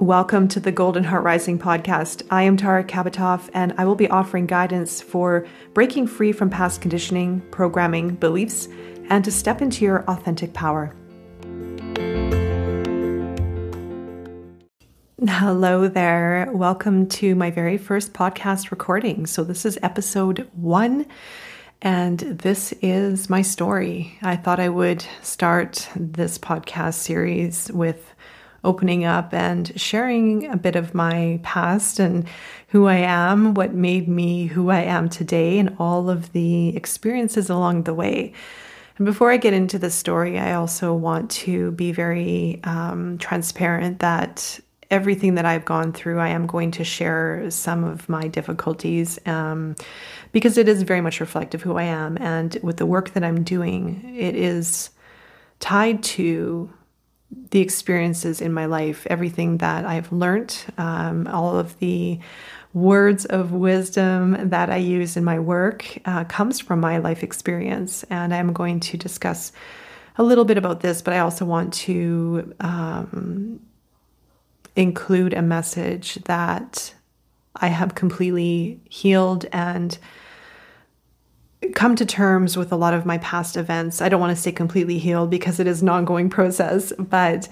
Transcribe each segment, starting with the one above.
Welcome to the Golden Heart Rising podcast. I am Tara Kabatoff, and I will be offering guidance for breaking free from past conditioning, programming, beliefs, and to step into your authentic power. Hello there. Welcome to my very first podcast recording. So, this is episode one, and this is my story. I thought I would start this podcast series with opening up and sharing a bit of my past and who I am, what made me who I am today, and all of the experiences along the way. And before I get into the story, I also want to be very um, transparent that everything that I've gone through, I am going to share some of my difficulties um, because it is very much reflective who I am. And with the work that I'm doing, it is tied to the experiences in my life, everything that I've learned, um, all of the words of wisdom that I use in my work uh, comes from my life experience. And I'm going to discuss a little bit about this, but I also want to um, include a message that I have completely healed and come to terms with a lot of my past events. I don't want to say completely healed because it is an ongoing process, but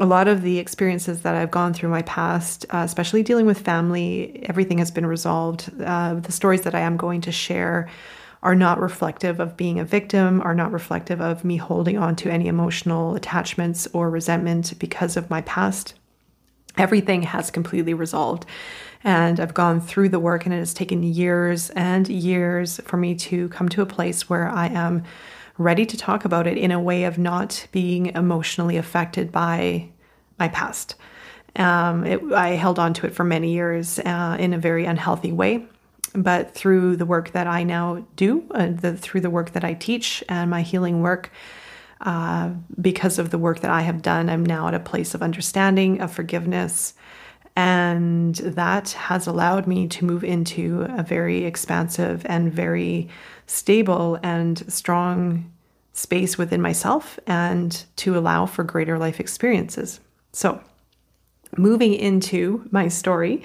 a lot of the experiences that I've gone through my past, uh, especially dealing with family, everything has been resolved. Uh, the stories that I am going to share are not reflective of being a victim, are not reflective of me holding on to any emotional attachments or resentment because of my past. Everything has completely resolved. And I've gone through the work, and it has taken years and years for me to come to a place where I am ready to talk about it in a way of not being emotionally affected by my past. Um, it, I held on to it for many years uh, in a very unhealthy way. But through the work that I now do, uh, the, through the work that I teach and my healing work, uh, because of the work that I have done, I'm now at a place of understanding, of forgiveness, and that has allowed me to move into a very expansive and very stable and strong space within myself and to allow for greater life experiences. So, moving into my story,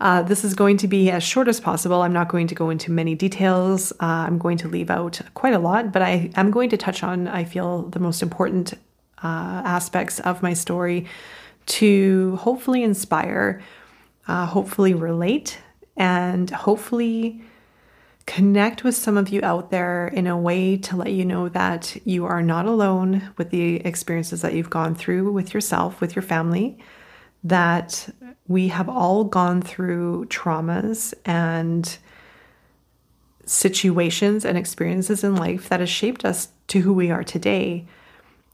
uh, this is going to be as short as possible. I'm not going to go into many details. Uh, I'm going to leave out quite a lot, but I am going to touch on, I feel, the most important uh, aspects of my story to hopefully inspire, uh, hopefully relate, and hopefully connect with some of you out there in a way to let you know that you are not alone with the experiences that you've gone through with yourself, with your family, that we have all gone through traumas and situations and experiences in life that has shaped us to who we are today.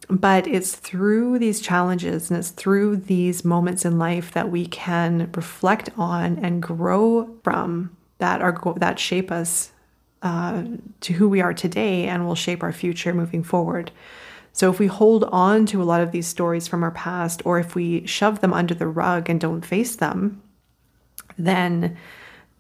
But it's through these challenges and it's through these moments in life that we can reflect on and grow from that are that shape us uh, to who we are today and will shape our future moving forward. So if we hold on to a lot of these stories from our past, or if we shove them under the rug and don't face them, then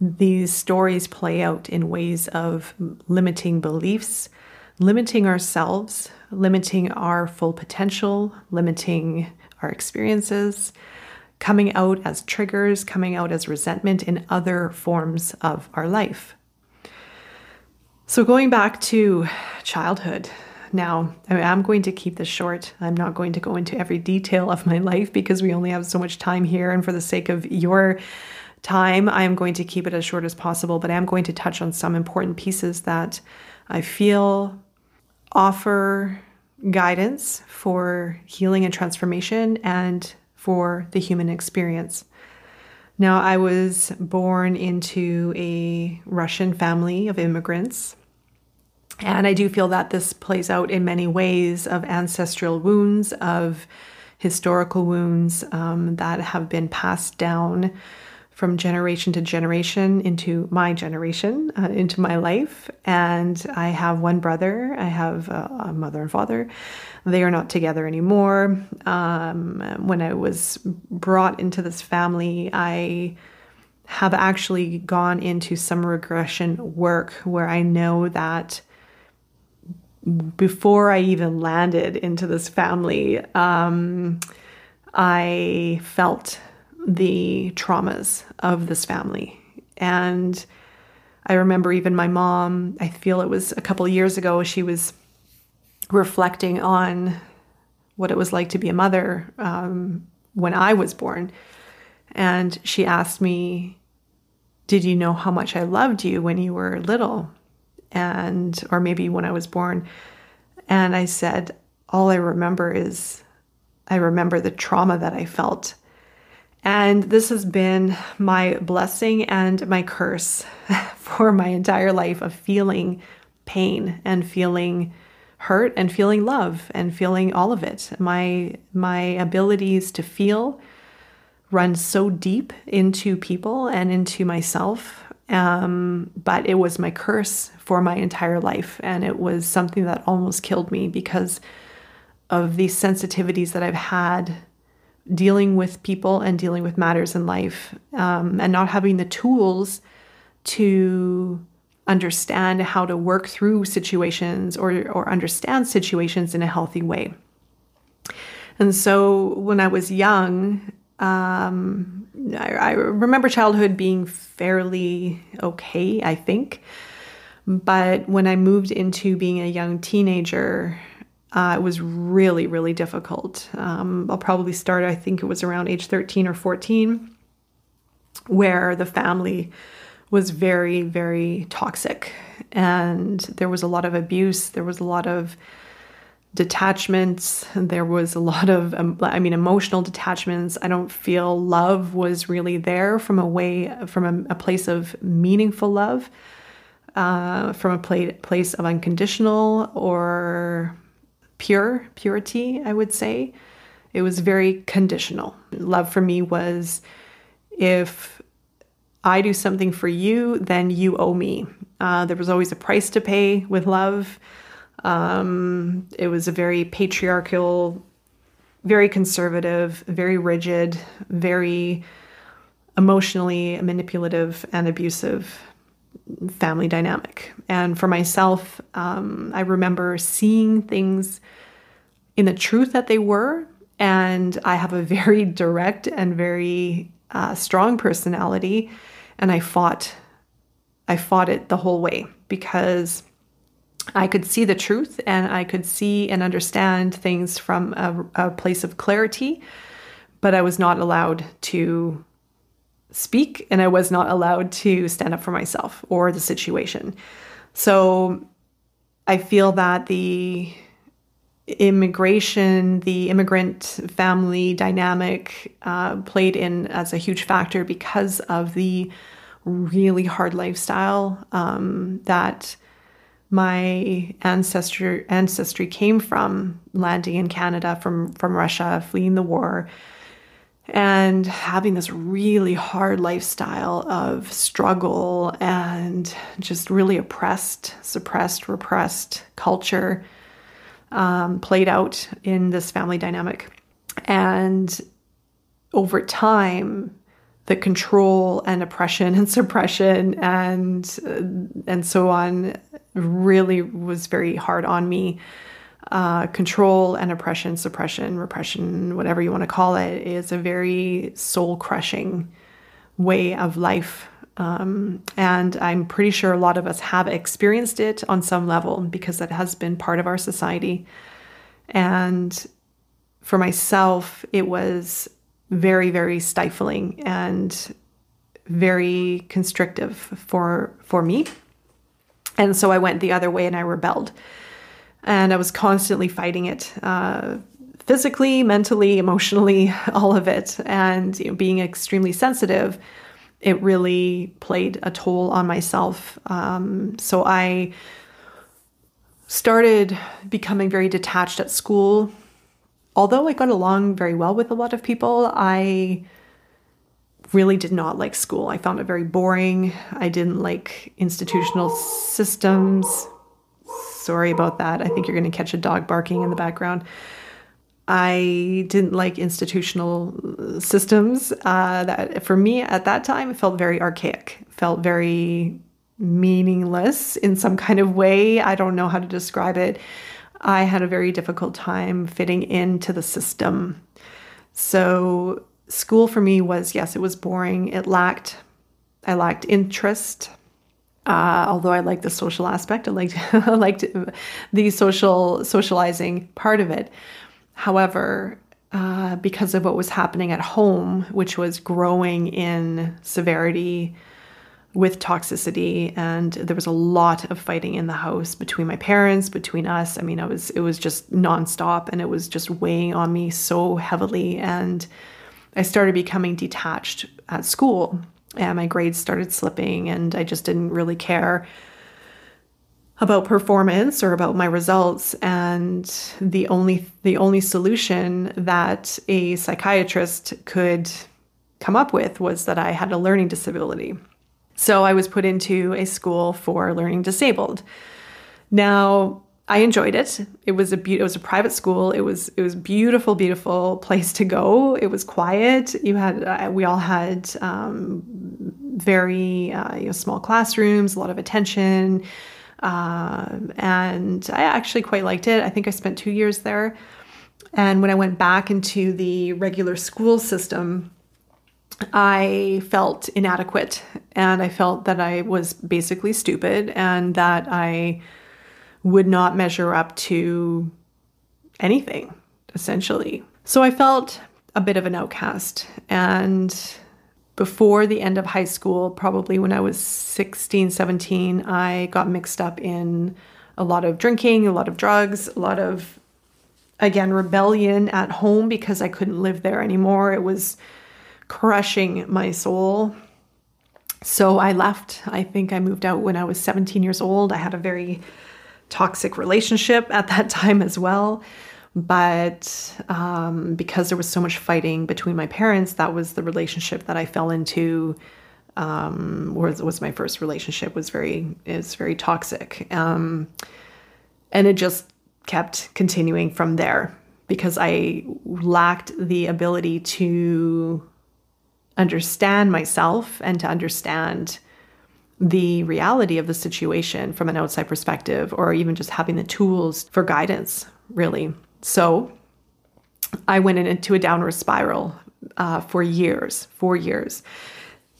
these stories play out in ways of limiting beliefs, limiting ourselves, limiting our full potential, limiting our experiences, coming out as triggers, coming out as resentment in other forms of our life. So, going back to childhood, now I am going to keep this short. I'm not going to go into every detail of my life because we only have so much time here. And for the sake of your time, I am going to keep it as short as possible, but I am going to touch on some important pieces that I feel offer guidance for healing and transformation and for the human experience. Now, I was born into a Russian family of immigrants. And I do feel that this plays out in many ways of ancestral wounds, of historical wounds um, that have been passed down from generation to generation into my generation, uh, into my life. And I have one brother, I have a, a mother and father. They are not together anymore. Um, when I was brought into this family, I have actually gone into some regression work where I know that before I even landed into this family, um, I felt the traumas of this family. And I remember even my mom, I feel it was a couple years ago, she was reflecting on what it was like to be a mother um, when I was born. And she asked me, Did you know how much I loved you when you were little? And, or maybe when I was born. And I said, All I remember is I remember the trauma that I felt. And this has been my blessing and my curse for my entire life of feeling pain and feeling hurt and feeling love and feeling all of it. My my abilities to feel run so deep into people and into myself. Um, but it was my curse for my entire life, and it was something that almost killed me because of these sensitivities that I've had dealing with people and dealing with matters in life, um, and not having the tools to understand how to work through situations or, or understand situations in a healthy way. And so when I was young, um, I, I, remember childhood being fairly okay, I think. But when I moved into being a young teenager, uh, it was really, really difficult. Um, I'll probably start, I think it was around age 13 or 14, where the family was very, very toxic. And there was a lot of abuse. There was a lot of detachments. There was a lot of, um, I mean, emotional detachments. I don't feel love was really there from a way, from a, a place of meaningful love, uh, from a pla- place of unconditional or pure purity, I would say. It was very conditional. Love for me was if I do something for you, then you owe me. Uh, there was always a price to pay with love. Um, it was a very patriarchal, very conservative, very rigid, very emotionally manipulative and abusive family dynamic. And for myself, um, I remember seeing things in the truth that they were. And I have a very direct and very uh, strong personality and I fought I fought it the whole way because I could see the truth and I could see and understand things from a, a place of clarity, but I was not allowed to speak and I was not allowed to stand up for myself or the situation. So I feel that the immigration, the immigrant family dynamic uh, played in as a huge factor because of the really hard lifestyle um, that my ancestor ancestry came from, landing in Canada from from Russia, fleeing the war, and having this really hard lifestyle of struggle and just really oppressed, suppressed, repressed culture um, played out in this family dynamic. And over time, the control and oppression and suppression and uh, and so on really was very hard on me. Uh, control and oppression, suppression, repression, whatever you want to call it, is a very soul crushing way of life. Um, and I'm pretty sure a lot of us have experienced it on some level because that has been part of our society. And for myself, it was very, very stifling and very constrictive for for me. And so I went the other way and I rebelled. And I was constantly fighting it. Uh, physically, mentally, emotionally, all of it. And you know, being extremely sensitive, it really played a toll on myself. Um, so I started becoming very detached at school although I got along very well with a lot of people, I really did not like school. I found it very boring. I didn't like institutional systems. Sorry about that. I think you're going to catch a dog barking in the background. I didn't like institutional systems. Uh, that for me at that time, it felt very archaic. Felt very meaningless in some kind of way. I don't know how to describe it. I had a very difficult time fitting into the system. So school for me was yes, it was boring. It lacked, I lacked interest. Uh, although I liked the social aspect, I liked I liked the social socializing part of it. However, uh, because of what was happening at home, which was growing in severity with toxicity, and there was a lot of fighting in the house between my parents, between us. I mean, I was it was just nonstop, and it was just weighing on me so heavily, and I started becoming detached at school, and my grades started slipping, and I just didn't really care about performance or about my results and the only the only solution that a psychiatrist could come up with was that I had a learning disability. So I was put into a school for learning disabled. Now, I enjoyed it. It was a be- it was a private school. It was it was beautiful, beautiful place to go. It was quiet. You had uh, we all had um, very uh, you know, small classrooms, a lot of attention. Uh, and I actually quite liked it. I think I spent two years there. And when I went back into the regular school system, I felt inadequate and I felt that I was basically stupid and that I would not measure up to anything, essentially. So I felt a bit of an outcast. And before the end of high school, probably when I was 16, 17, I got mixed up in a lot of drinking, a lot of drugs, a lot of, again, rebellion at home because I couldn't live there anymore. It was crushing my soul. So I left. I think I moved out when I was 17 years old. I had a very toxic relationship at that time as well. But um, because there was so much fighting between my parents, that was the relationship that I fell into. Um, was was my first relationship was very is very toxic, um, and it just kept continuing from there because I lacked the ability to understand myself and to understand the reality of the situation from an outside perspective or even just having the tools for guidance really so I went into a downward spiral uh, for years, four years.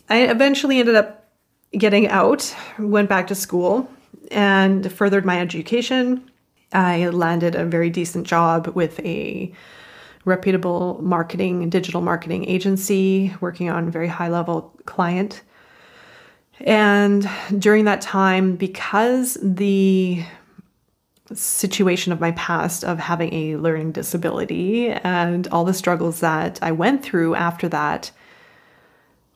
I eventually ended up getting out, went back to school, and furthered my education. I landed a very decent job with a reputable marketing, digital marketing agency, working on very high level client. And during that time, because the situation of my past of having a learning disability and all the struggles that I went through after that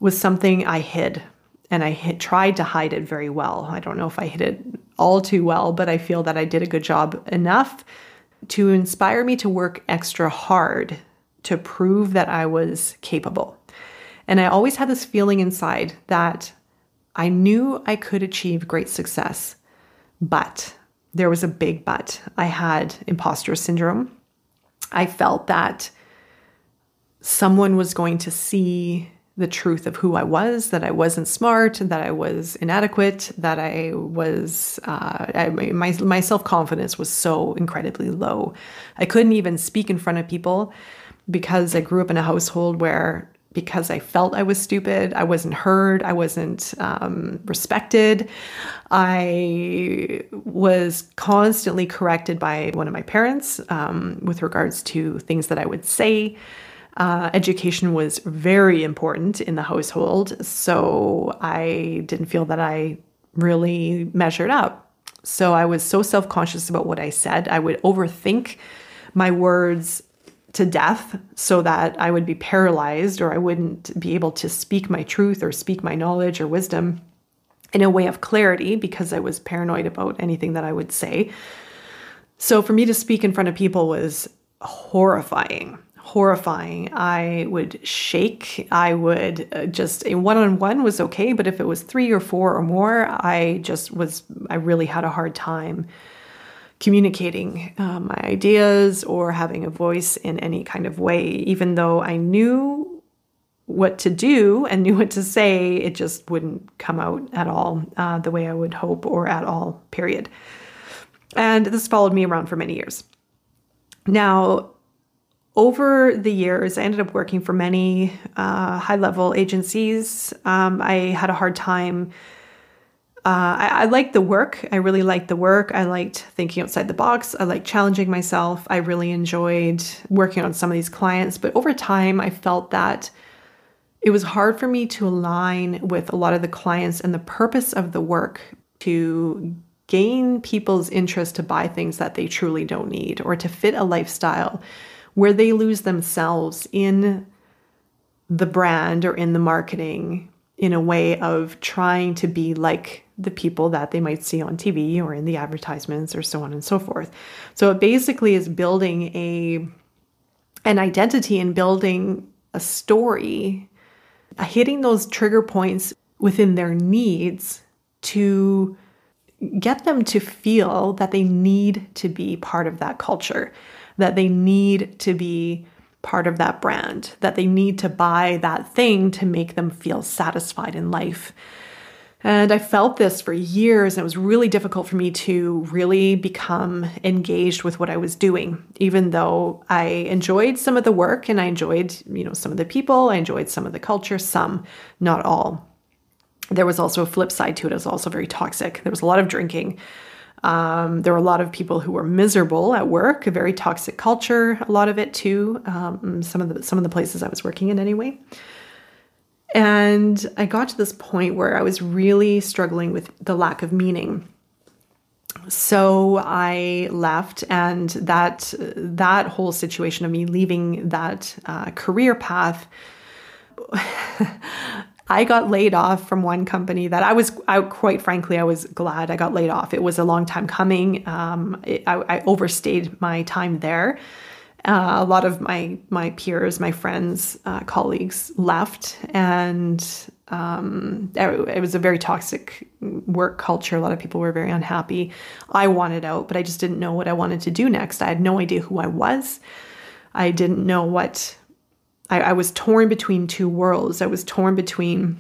was something I hid. And I tried to hide it very well. I don't know if I hid it all too well, but I feel that I did a good job enough to inspire me to work extra hard to prove that I was capable. And I always had this feeling inside that I knew I could achieve great success, but there was a big but. I had imposter syndrome. I felt that someone was going to see the truth of who I was, that I wasn't smart, that I was inadequate, that I was, uh, I, my, my self confidence was so incredibly low. I couldn't even speak in front of people because I grew up in a household where because I felt I was stupid. I wasn't heard. I wasn't um, respected. I was constantly corrected by one of my parents um, with regards to things that I would say. Uh, education was very important in the household, so I didn't feel that I really measured up. So I was so self conscious about what I said. I would overthink my words to death so that I would be paralyzed or I wouldn't be able to speak my truth or speak my knowledge or wisdom in a way of clarity because I was paranoid about anything that I would say. So for me to speak in front of people was horrifying. Horrifying. I would shake. I would uh, just, one on one was okay, but if it was three or four or more, I just was, I really had a hard time communicating uh, my ideas or having a voice in any kind of way, even though I knew what to do and knew what to say, it just wouldn't come out at all uh, the way I would hope or at all, period. And this followed me around for many years. Now, over the years, I ended up working for many uh, high level agencies. Um, I had a hard time. Uh, I, I liked the work. I really liked the work. I liked thinking outside the box. I liked challenging myself. I really enjoyed working on some of these clients. But over time, I felt that it was hard for me to align with a lot of the clients and the purpose of the work to gain people's interest to buy things that they truly don't need or to fit a lifestyle where they lose themselves in the brand or in the marketing in a way of trying to be like the people that they might see on TV or in the advertisements or so on and so forth. So it basically is building a an identity and building a story, uh, hitting those trigger points within their needs to get them to feel that they need to be part of that culture that they need to be part of that brand, that they need to buy that thing to make them feel satisfied in life. And I felt this for years, and it was really difficult for me to really become engaged with what I was doing, even though I enjoyed some of the work and I enjoyed, you know, some of the people, I enjoyed some of the culture, some, not all. There was also a flip side to it. It was also very toxic. There was a lot of drinking. Um, there were a lot of people who were miserable at work, a very toxic culture, a lot of it too. Um, some of the some of the places I was working in anyway. And I got to this point where I was really struggling with the lack of meaning. So I left, and that that whole situation of me leaving that uh, career path I got laid off from one company that I was, I, quite frankly, I was glad I got laid off. It was a long time coming. Um, it, I, I, overstayed my time there. Uh, a lot of my my peers, my friends, uh, colleagues left, and um, it, was a very toxic work culture. A lot of people were very unhappy. I wanted out, but I just didn't know what I wanted to do next. I had no idea who I was. I didn't know what I, I was torn between two worlds. I was torn between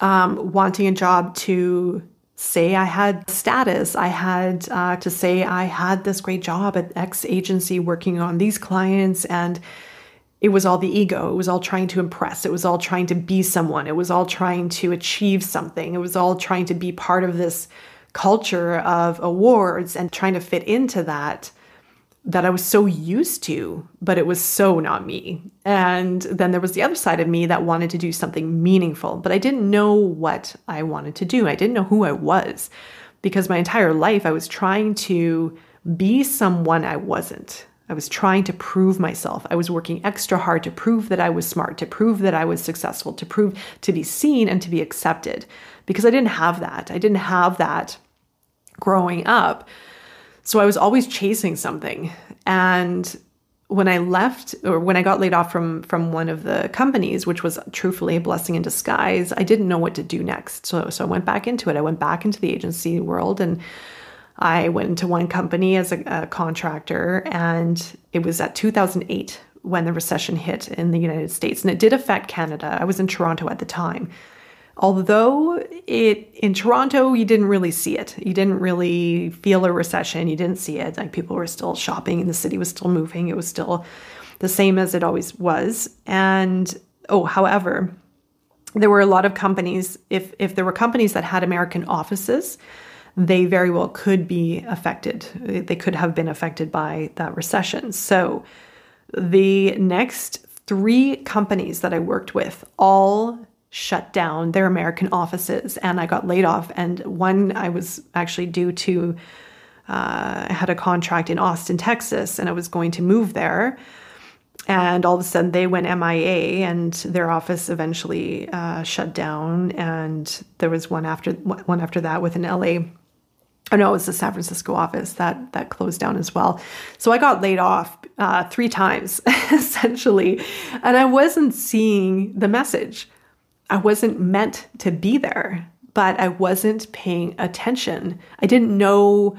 um, wanting a job to say I had status, I had uh, to say I had this great job at X agency working on these clients, and it was all the ego. It was all trying to impress. It was all trying to be someone. It was all trying to achieve something. It was all trying to be part of this culture of awards and trying to fit into that that I was so used to, but it was so not me. And then there was the other side of me that wanted to do something meaningful, but I didn't know what I wanted to do. I didn't know who I was because my entire life I was trying to be someone I wasn't. I was trying to prove myself. I was working extra hard to prove that I was smart, to prove that I was successful, to prove to be seen and to be accepted because I didn't have that. I didn't have that growing up. So I was always chasing something. And when I left or when I got laid off from from one of the companies, which was truthfully a blessing in disguise, I didn't know what to do next. So so I went back into it. I went back into the agency world and I went into one company as a, a contractor and it was at 2008 when the recession hit in the United States and it did affect Canada. I was in Toronto at the time although it in Toronto you didn't really see it. You didn't really feel a recession. You didn't see it. Like people were still shopping and the city was still moving. It was still the same as it always was. And oh, however, there were a lot of companies if if there were companies that had American offices, they very well could be affected. They could have been affected by that recession. So the next three companies that I worked with all shut down their American offices and I got laid off. And one I was actually due to, uh, I had a contract in Austin, Texas, and I was going to move there. And all of a sudden they went MIA and their office eventually uh, shut down. And there was one after one after that with an LA. Oh no, it was the San Francisco office that that closed down as well. So I got laid off uh, three times essentially, and I wasn't seeing the message. I wasn't meant to be there, but I wasn't paying attention. I didn't know,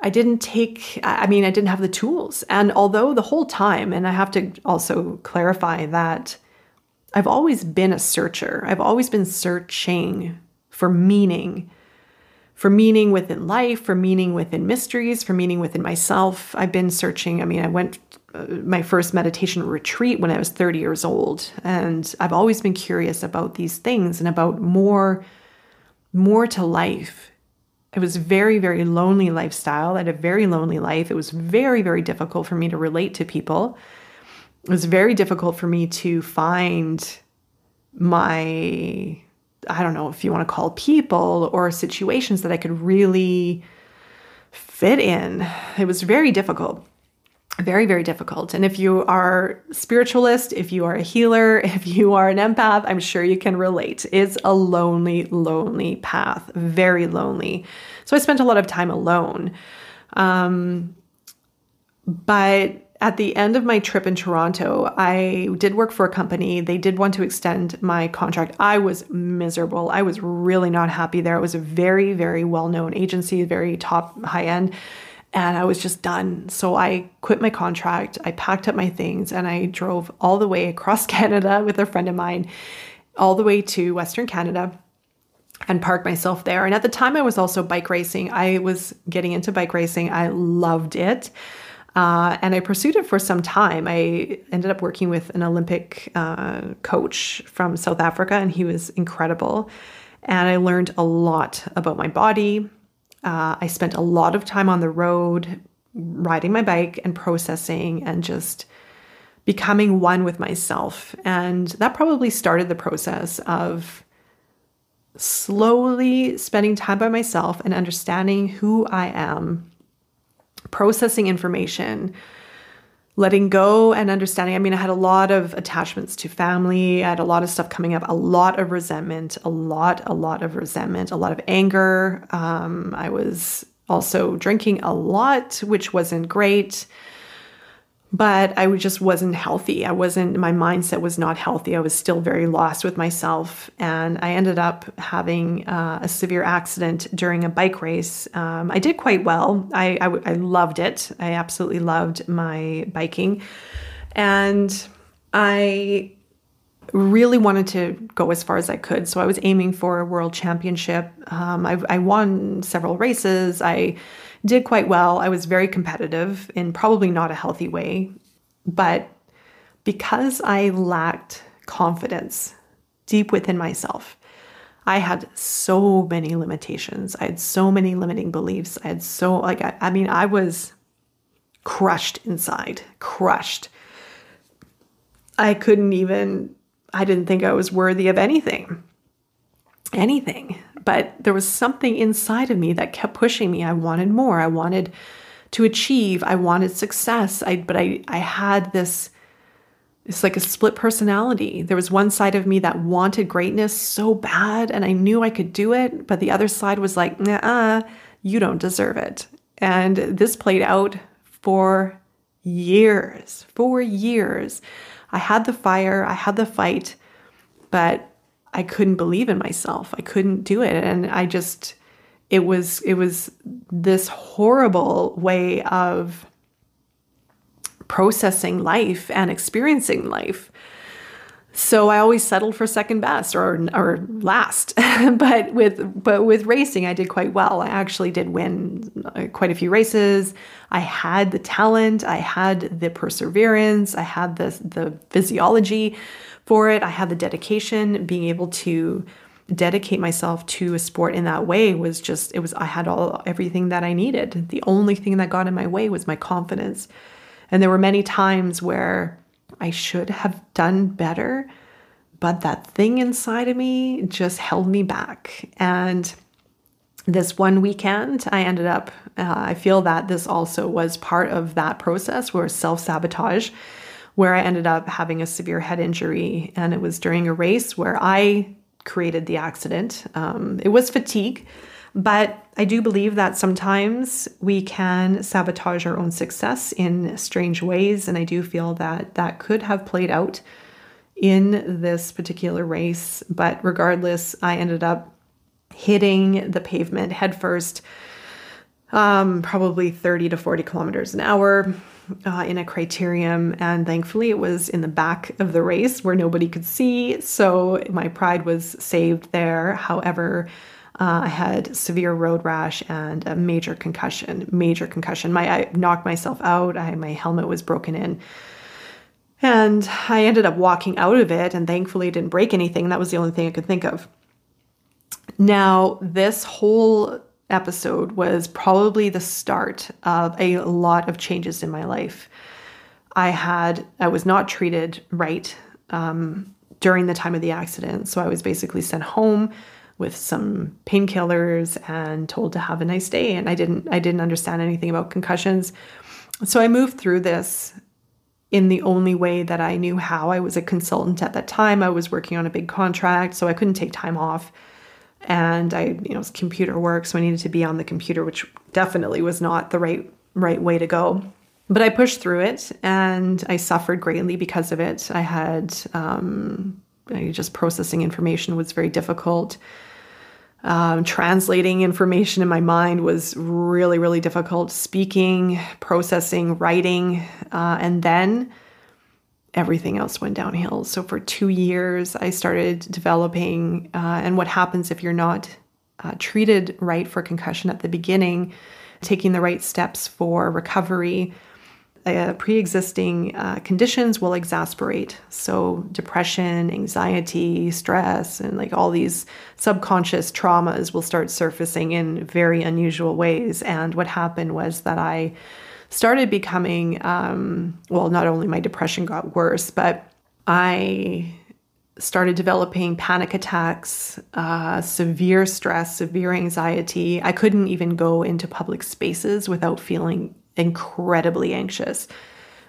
I didn't take, I mean, I didn't have the tools. And although the whole time, and I have to also clarify that I've always been a searcher, I've always been searching for meaning for meaning within life, for meaning within mysteries, for meaning within myself. I've been searching. I mean, I went my first meditation retreat when I was 30 years old, and I've always been curious about these things and about more more to life. It was very very lonely lifestyle. I had a very lonely life. It was very very difficult for me to relate to people. It was very difficult for me to find my I don't know if you want to call people or situations that I could really fit in. It was very difficult. Very, very difficult. And if you are spiritualist, if you are a healer, if you are an empath, I'm sure you can relate. It's a lonely, lonely path, very lonely. So I spent a lot of time alone. Um, but at the end of my trip in Toronto, I did work for a company. They did want to extend my contract. I was miserable. I was really not happy there. It was a very, very well known agency, very top high end. And I was just done. So I quit my contract. I packed up my things and I drove all the way across Canada with a friend of mine, all the way to Western Canada and parked myself there. And at the time, I was also bike racing. I was getting into bike racing. I loved it. Uh, and I pursued it for some time. I ended up working with an Olympic uh, coach from South Africa, and he was incredible. And I learned a lot about my body. Uh, I spent a lot of time on the road, riding my bike and processing and just becoming one with myself. And that probably started the process of slowly spending time by myself and understanding who I am processing information, letting go and understanding. I mean, I had a lot of attachments to family, I had a lot of stuff coming up, a lot of resentment, a lot, a lot of resentment, a lot of anger. Um, I was also drinking a lot, which wasn't great but I just wasn't healthy. I wasn't, my mindset was not healthy. I was still very lost with myself. And I ended up having uh, a severe accident during a bike race. Um, I did quite well. I, I, I loved it. I absolutely loved my biking. And I really wanted to go as far as I could. So I was aiming for a world championship. Um, I, I won several races. I did quite well. I was very competitive in probably not a healthy way, but because I lacked confidence deep within myself, I had so many limitations. I had so many limiting beliefs. I had so, like, I, I mean, I was crushed inside, crushed. I couldn't even, I didn't think I was worthy of anything. Anything but there was something inside of me that kept pushing me. I wanted more. I wanted to achieve. I wanted success. I but I I had this it's like a split personality. There was one side of me that wanted greatness so bad and I knew I could do it, but the other side was like, "Nah, you don't deserve it." And this played out for years. For years. I had the fire, I had the fight, but I couldn't believe in myself. I couldn't do it. And I just, it was, it was this horrible way of processing life and experiencing life. So I always settled for second best or or last. but with but with racing I did quite well. I actually did win uh, quite a few races. I had the talent, I had the perseverance, I had the the physiology for it. I had the dedication, being able to dedicate myself to a sport in that way was just it was I had all everything that I needed. The only thing that got in my way was my confidence. And there were many times where I should have done better, but that thing inside of me just held me back. And this one weekend, I ended up, uh, I feel that this also was part of that process where self sabotage where I ended up having a severe head injury. And it was during a race where I created the accident. Um, it was fatigue, but I do believe that sometimes we can sabotage our own success in strange ways. And I do feel that that could have played out in this particular race. But regardless, I ended up hitting the pavement headfirst, um, probably 30 to 40 kilometers an hour uh, in a criterium, and thankfully it was in the back of the race where nobody could see. So my pride was saved there. However, Uh, I had severe road rash and a major concussion. Major concussion. My I knocked myself out. I, my helmet was broken in. And I ended up walking out of it, and thankfully didn't break anything. That was the only thing I could think of. Now, this whole episode was probably the start of a lot of changes in my life. I had, I was not treated right um, during the time of the accident. So I was basically sent home with some painkillers and told to have a nice day. And I didn't, I didn't understand anything about concussions. So I moved through this in the only way that I knew how. I was a consultant at that time. I was working on a big contract, so I couldn't take time off. And I, you know, it's computer work, so I needed to be on the computer, which definitely was not the right right way to go. But I pushed through it, and I suffered greatly because of it. I had um, just processing information was very difficult. Um, translating information in my mind was really, really difficult. Speaking, processing, writing, uh, and then everything else went downhill. So for two years, I started developing. Uh, and what happens if you're not uh, treated right for concussion at the beginning, taking the right steps for recovery? Uh, pre-existing uh, conditions will exasperate so depression anxiety stress and like all these subconscious traumas will start surfacing in very unusual ways and what happened was that i started becoming um, well not only my depression got worse but i started developing panic attacks, uh, severe stress, severe anxiety. I couldn't even go into public spaces without feeling incredibly anxious.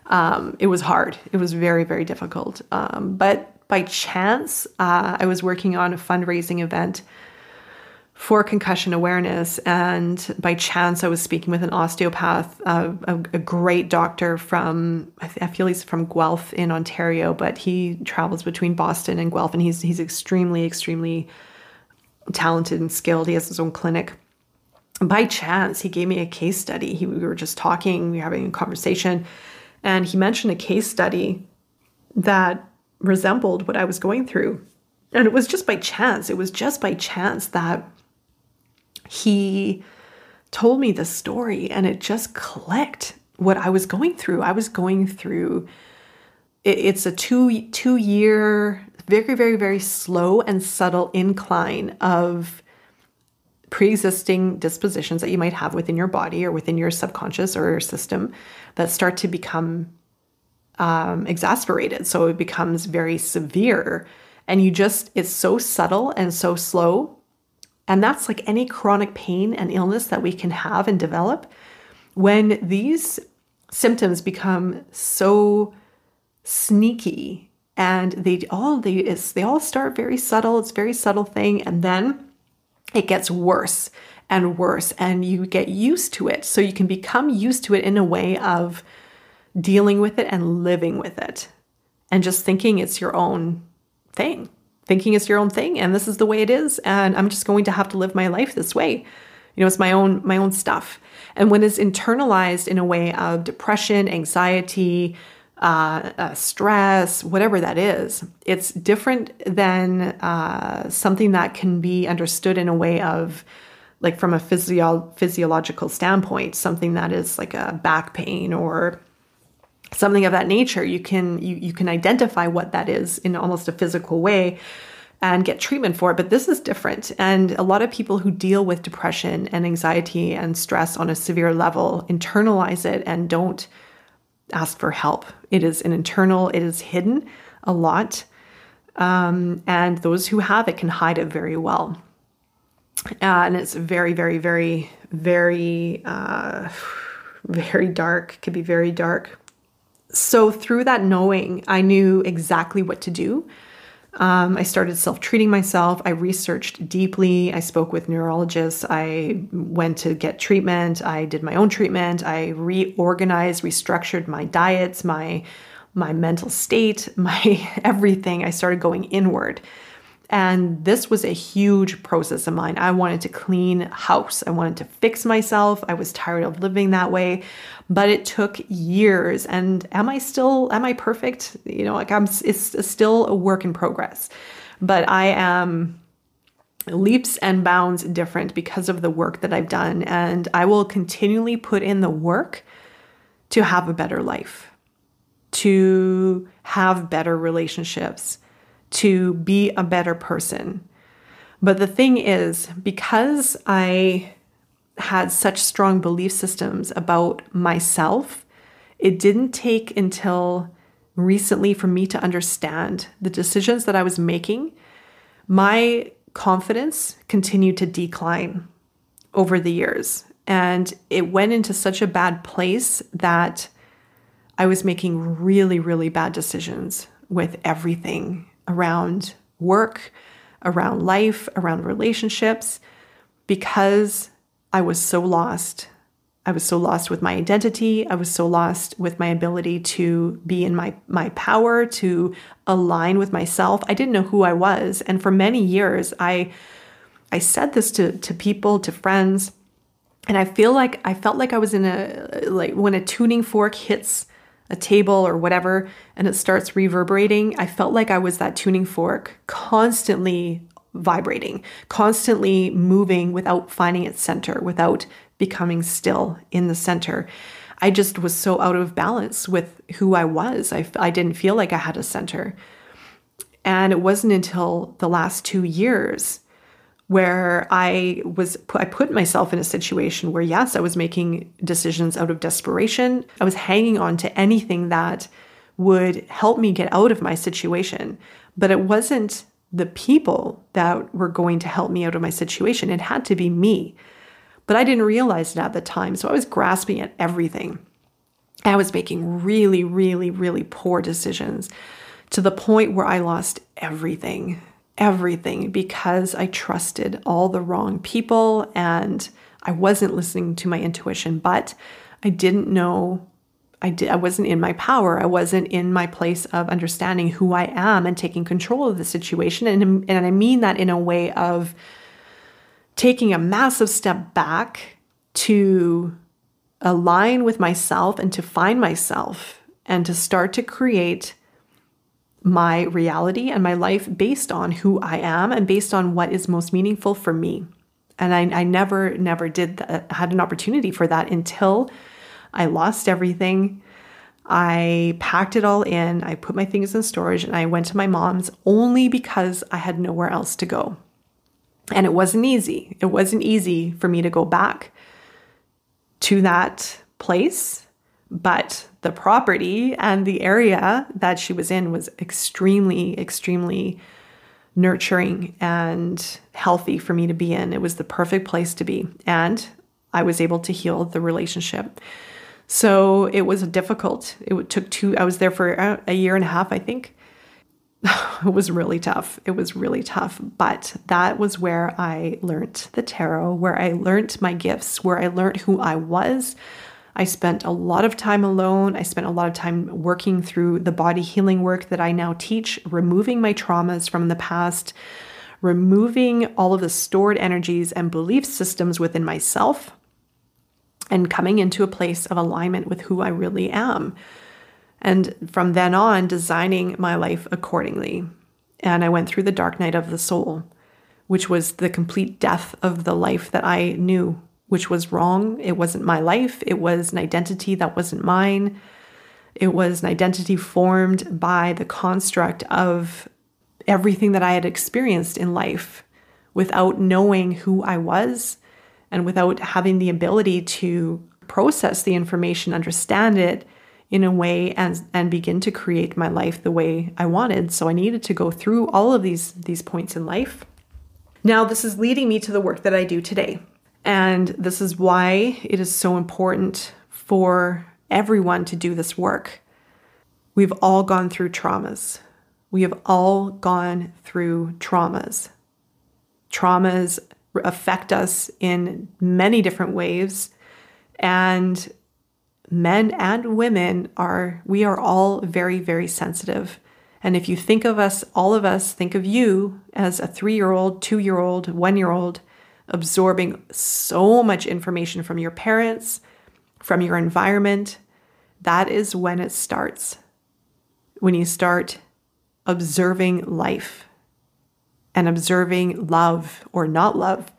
Um, it was hard. It was very, very difficult. Um, but by chance, uh, I was working on a fundraising event for concussion awareness. And by chance, I was speaking with an osteopath, uh, a, a, great doctor from, I feel he's from Guelph in Ontario, but he travels between Boston and Guelph, and he's, he's extremely, extremely talented and skilled. He has his own clinic by chance, he gave me a case study. He, we were just talking, we were having a conversation, and he mentioned a case study that resembled what I was going through. And it was just by chance. It was just by chance that he told me the story and it just clicked what I was going through. I was going through it's a two two year very very very slow and subtle incline of pre-existing dispositions that you might have within your body or within your subconscious or your system that start to become um, exasperated. So it becomes very severe and you just it's so subtle and so slow. And that's like any chronic pain and illness that we can have and develop. When these symptoms become so sneaky and they all they is they all start very subtle it's very subtle thing. And then it gets worse and worse and you get used to it. So you can become used to it in a way of dealing with it and living with it and just thinking it's your own thing, thinking it's your own thing and this is the way it is and I'm just going to have to live my life this way. You know, it's my own my own stuff. And when it's internalized in a way of depression, anxiety, uh, uh, stress, whatever that is. It's different than uh, something that can be understood in a way of, like, from a physio- physiological standpoint, something that is like a back pain or something of that nature. You can you you can identify what that is in almost a physical way and get treatment for it. But this is different. And a lot of people who deal with depression and anxiety and stress on a severe level internalize it and don't ask for help. It is an internal, it is hidden a lot. Um, and those who have it can hide it very well. Uh, and it's very, very, very, very, uh, very dark, could be very dark. So, through that knowing, I knew exactly what to do. Um, I started self treating myself. I researched deeply. I spoke with neurologists. I went to get treatment. I did my own treatment. I reorganized, restructured my diets, my my mental state, my everything. I started going inward. And this was a huge process of mine. I wanted to clean house. I wanted to fix myself. I was tired of living that way. But it took years. And am I still am I perfect? You know, like I'm it's still a work in progress. But I am leaps and bounds different because of the work that I've done. And I will continually put in the work to have a better life, to have better relationships, to be a better person. But the thing is, because I had such strong belief systems about myself, it didn't take until recently for me to understand the decisions that I was making. My confidence continued to decline over the years. And it went into such a bad place that I was making really, really bad decisions with everything around work, around life, around relationships, because I was so lost. I was so lost with my identity. I was so lost with my ability to be in my, my power, to align with myself. I didn't know who I was. And for many years, I I said this to, to people, to friends, and I feel like I felt like I was in a like when a tuning fork hits a table or whatever and it starts reverberating, I felt like I was that tuning fork constantly vibrating, constantly moving without finding its center, without becoming still in the center. I just was so out of balance with who I was. I, I didn't feel like I had a center. And it wasn't until the last two years where I was I put myself in a situation where yes, I was making decisions out of desperation. I was hanging on to anything that would help me get out of my situation, but it wasn't the people that were going to help me out of my situation. It had to be me. But I didn't realize it at the time. So I was grasping at everything. I was making really, really, really poor decisions to the point where I lost everything, everything because I trusted all the wrong people and I wasn't listening to my intuition, but I didn't know I did I wasn't in my power. I wasn't in my place of understanding who I am and taking control of the situation. And, and I mean that in a way of taking a massive step back to align with myself and to find myself and to start to create my reality and my life based on who I am and based on what is most meaningful for me. And I, I never, never did that, had an opportunity for that until I lost everything. I packed it all in. I put my things in storage and I went to my mom's only because I had nowhere else to go. And it wasn't easy. It wasn't easy for me to go back to that place, but the property and the area that she was in was extremely, extremely nurturing and healthy for me to be in. It was the perfect place to be. And I was able to heal the relationship. So it was difficult. It took two, I was there for a year and a half, I think. it was really tough. It was really tough. But that was where I learned the tarot, where I learned my gifts, where I learned who I was. I spent a lot of time alone. I spent a lot of time working through the body healing work that I now teach, removing my traumas from the past, removing all of the stored energies and belief systems within myself and coming into a place of alignment with who I really am. And from then on, designing my life accordingly. And I went through the dark night of the soul, which was the complete death of the life that I knew, which was wrong. It wasn't my life, it was an identity that wasn't mine. It was an identity formed by the construct of everything that I had experienced in life without knowing who I was and without having the ability to process the information, understand it in a way and and begin to create my life the way I wanted. So I needed to go through all of these these points in life. Now this is leading me to the work that I do today. And this is why it is so important for everyone to do this work. We've all gone through traumas. We have all gone through traumas. Traumas affect us in many different ways. And men and women are, we are all very, very sensitive. And if you think of us, all of us, think of you as a three year old, two year old, one year old, absorbing so much information from your parents, from your environment. That is when it starts. When you start observing life and observing love or not love,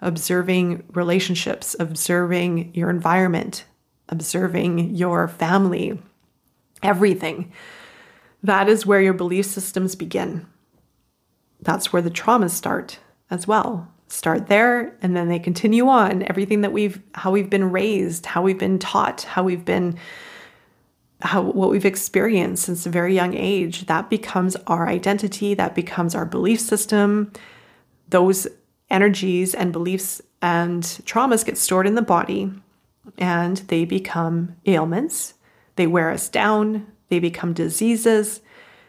observing relationships, observing your environment, observing your family, everything. That is where your belief systems begin. That's where the traumas start as well. Start there and then they continue on. Everything that we've, how we've been raised, how we've been taught, how we've been, how, what we've experienced since a very young age, that becomes our identity, that becomes our belief system. Those energies and beliefs and traumas get stored in the body and they become ailments. They wear us down, they become diseases,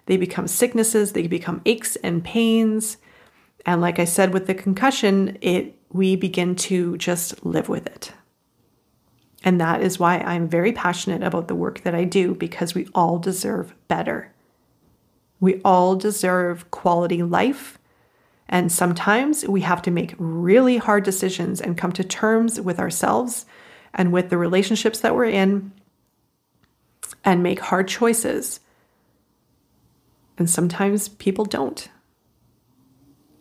they become sicknesses, they become aches and pains. And like I said with the concussion, it we begin to just live with it. And that is why I'm very passionate about the work that I do because we all deserve better. We all deserve quality life. And sometimes we have to make really hard decisions and come to terms with ourselves and with the relationships that we're in and make hard choices. And sometimes people don't.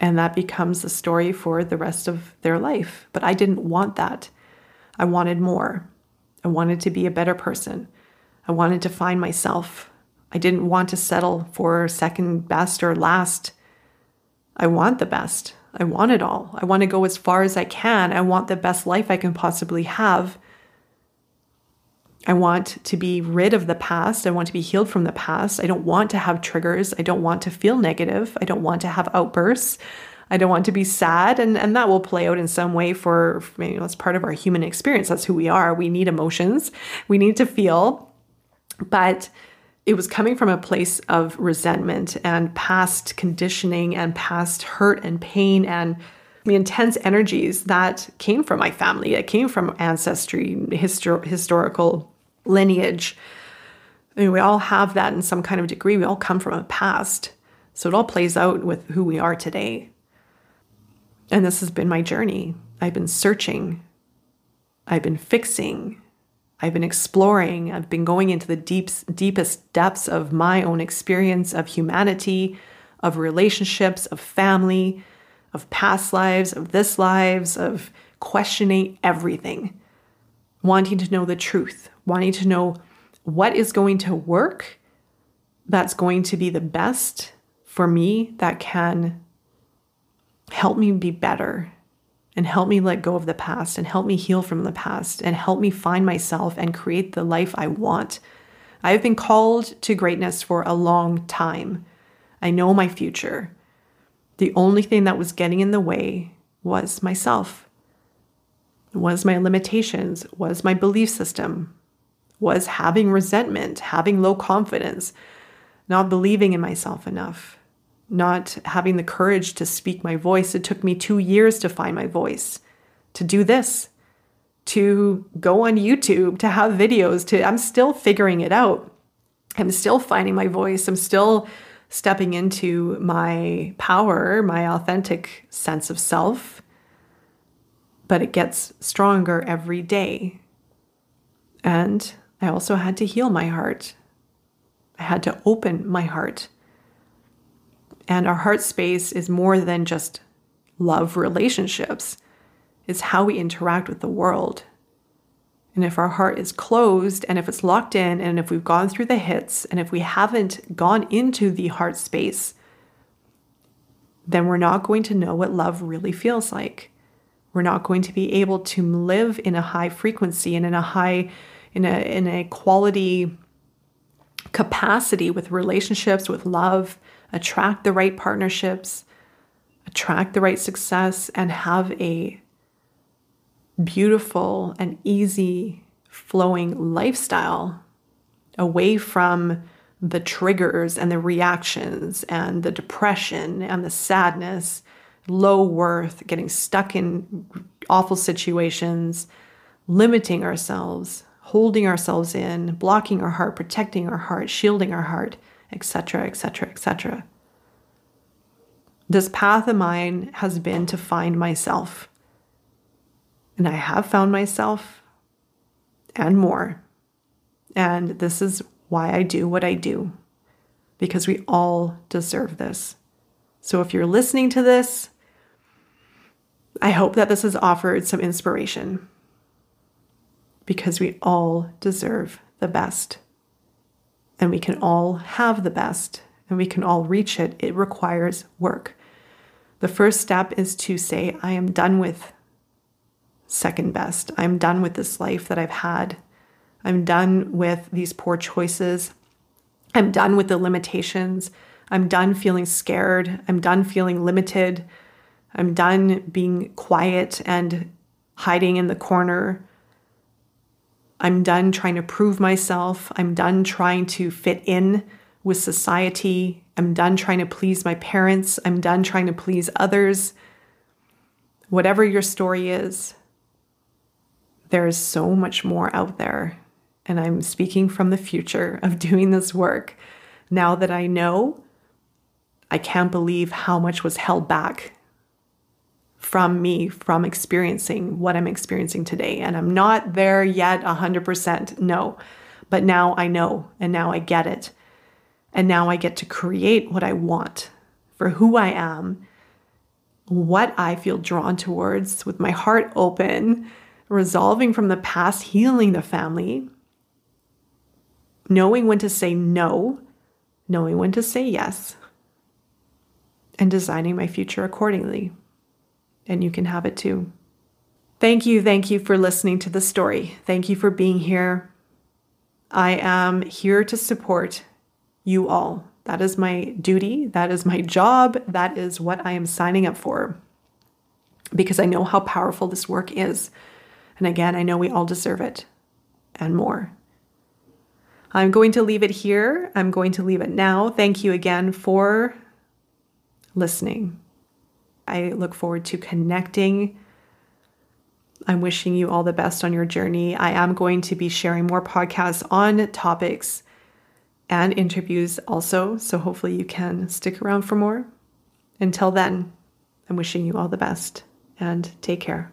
And that becomes the story for the rest of their life. But I didn't want that. I wanted more. I wanted to be a better person. I wanted to find myself. I didn't want to settle for second best or last. I want the best. I want it all. I want to go as far as I can. I want the best life I can possibly have. I want to be rid of the past. I want to be healed from the past. I don't want to have triggers. I don't want to feel negative. I don't want to have outbursts. I don't want to be sad. And, and that will play out in some way for, you know, part of our human experience. That's who we are. We need emotions, we need to feel. But it was coming from a place of resentment and past conditioning and past hurt and pain and the intense energies that came from my family, it came from ancestry, histor- historical lineage. I mean, we all have that in some kind of degree. We all come from a past. So it all plays out with who we are today. And this has been my journey. I've been searching, I've been fixing, I've been exploring, I've been going into the deeps, deepest depths of my own experience of humanity, of relationships, of family, of past lives, of this lives, of questioning everything, wanting to know the truth, wanting to know what is going to work that's going to be the best for me that can help me be better and help me let go of the past and help me heal from the past and help me find myself and create the life I want. I have been called to greatness for a long time. I know my future. The only thing that was getting in the way was myself, was my limitations, was my belief system, was having resentment, having low confidence, not believing in myself enough, not having the courage to speak my voice. It took me two years to find my voice, to do this, to go on YouTube, to have videos, to I'm still figuring it out. I'm still finding my voice. I'm still stepping into my power, my authentic sense of self. But it gets stronger every day. And I also had to heal my heart. I had to open my heart. And our heart space is more than just love relationships, it's how we interact with the world. And if our heart is closed and if it's locked in and if we've gone through the hits and if we haven't gone into the heart space, then we're not going to know what love really feels like. We're not going to be able to live in a high frequency and in a high, in a, in a quality capacity with relationships, with love, attract the right partnerships, attract the right success, and have a beautiful and easy flowing lifestyle away from the triggers and the reactions and the depression and the sadness, low worth, getting stuck in awful situations, limiting ourselves, holding ourselves in, blocking our heart, protecting our heart, shielding our heart, etc., etc., etc. This path of mine has been to find myself and I have found myself and more. And this is why I do what I do, because we all deserve this. So if you're listening to this, I hope that this has offered some inspiration because we all deserve the best. And we can all have the best and we can all reach it. It requires work. The first step is to say, I am done with second best. I'm done with this life that I've had. I'm done with these poor choices. I'm done with the limitations. I'm done feeling scared. I'm done feeling limited. I'm done being quiet and hiding in the corner. I'm done trying to prove myself. I'm done trying to fit in with society. I'm done trying to please my parents. I'm done trying to please others. Whatever your story is, there is so much more out there. And I'm speaking from the future of doing this work. Now that I know, I can't believe how much was held back from me from experiencing what I'm experiencing today. And I'm not there yet 100%, no. But now I know, and now I get it. And now I get to create what I want for who I am, what I feel drawn towards with my heart open, resolving from the past, healing the family, knowing when to say no, knowing when to say yes, and designing my future accordingly. And you can have it too. Thank you, thank you for listening to the story. Thank you for being here. I am here to support you all. That is my duty. That is my job. That is what I am signing up for because I know how powerful this work is. And again, I know we all deserve it and more. I'm going to leave it here. I'm going to leave it now. Thank you again for listening. I look forward to connecting. I'm wishing you all the best on your journey. I am going to be sharing more podcasts on topics and interviews also. So hopefully you can stick around for more. Until then, I'm wishing you all the best and take care.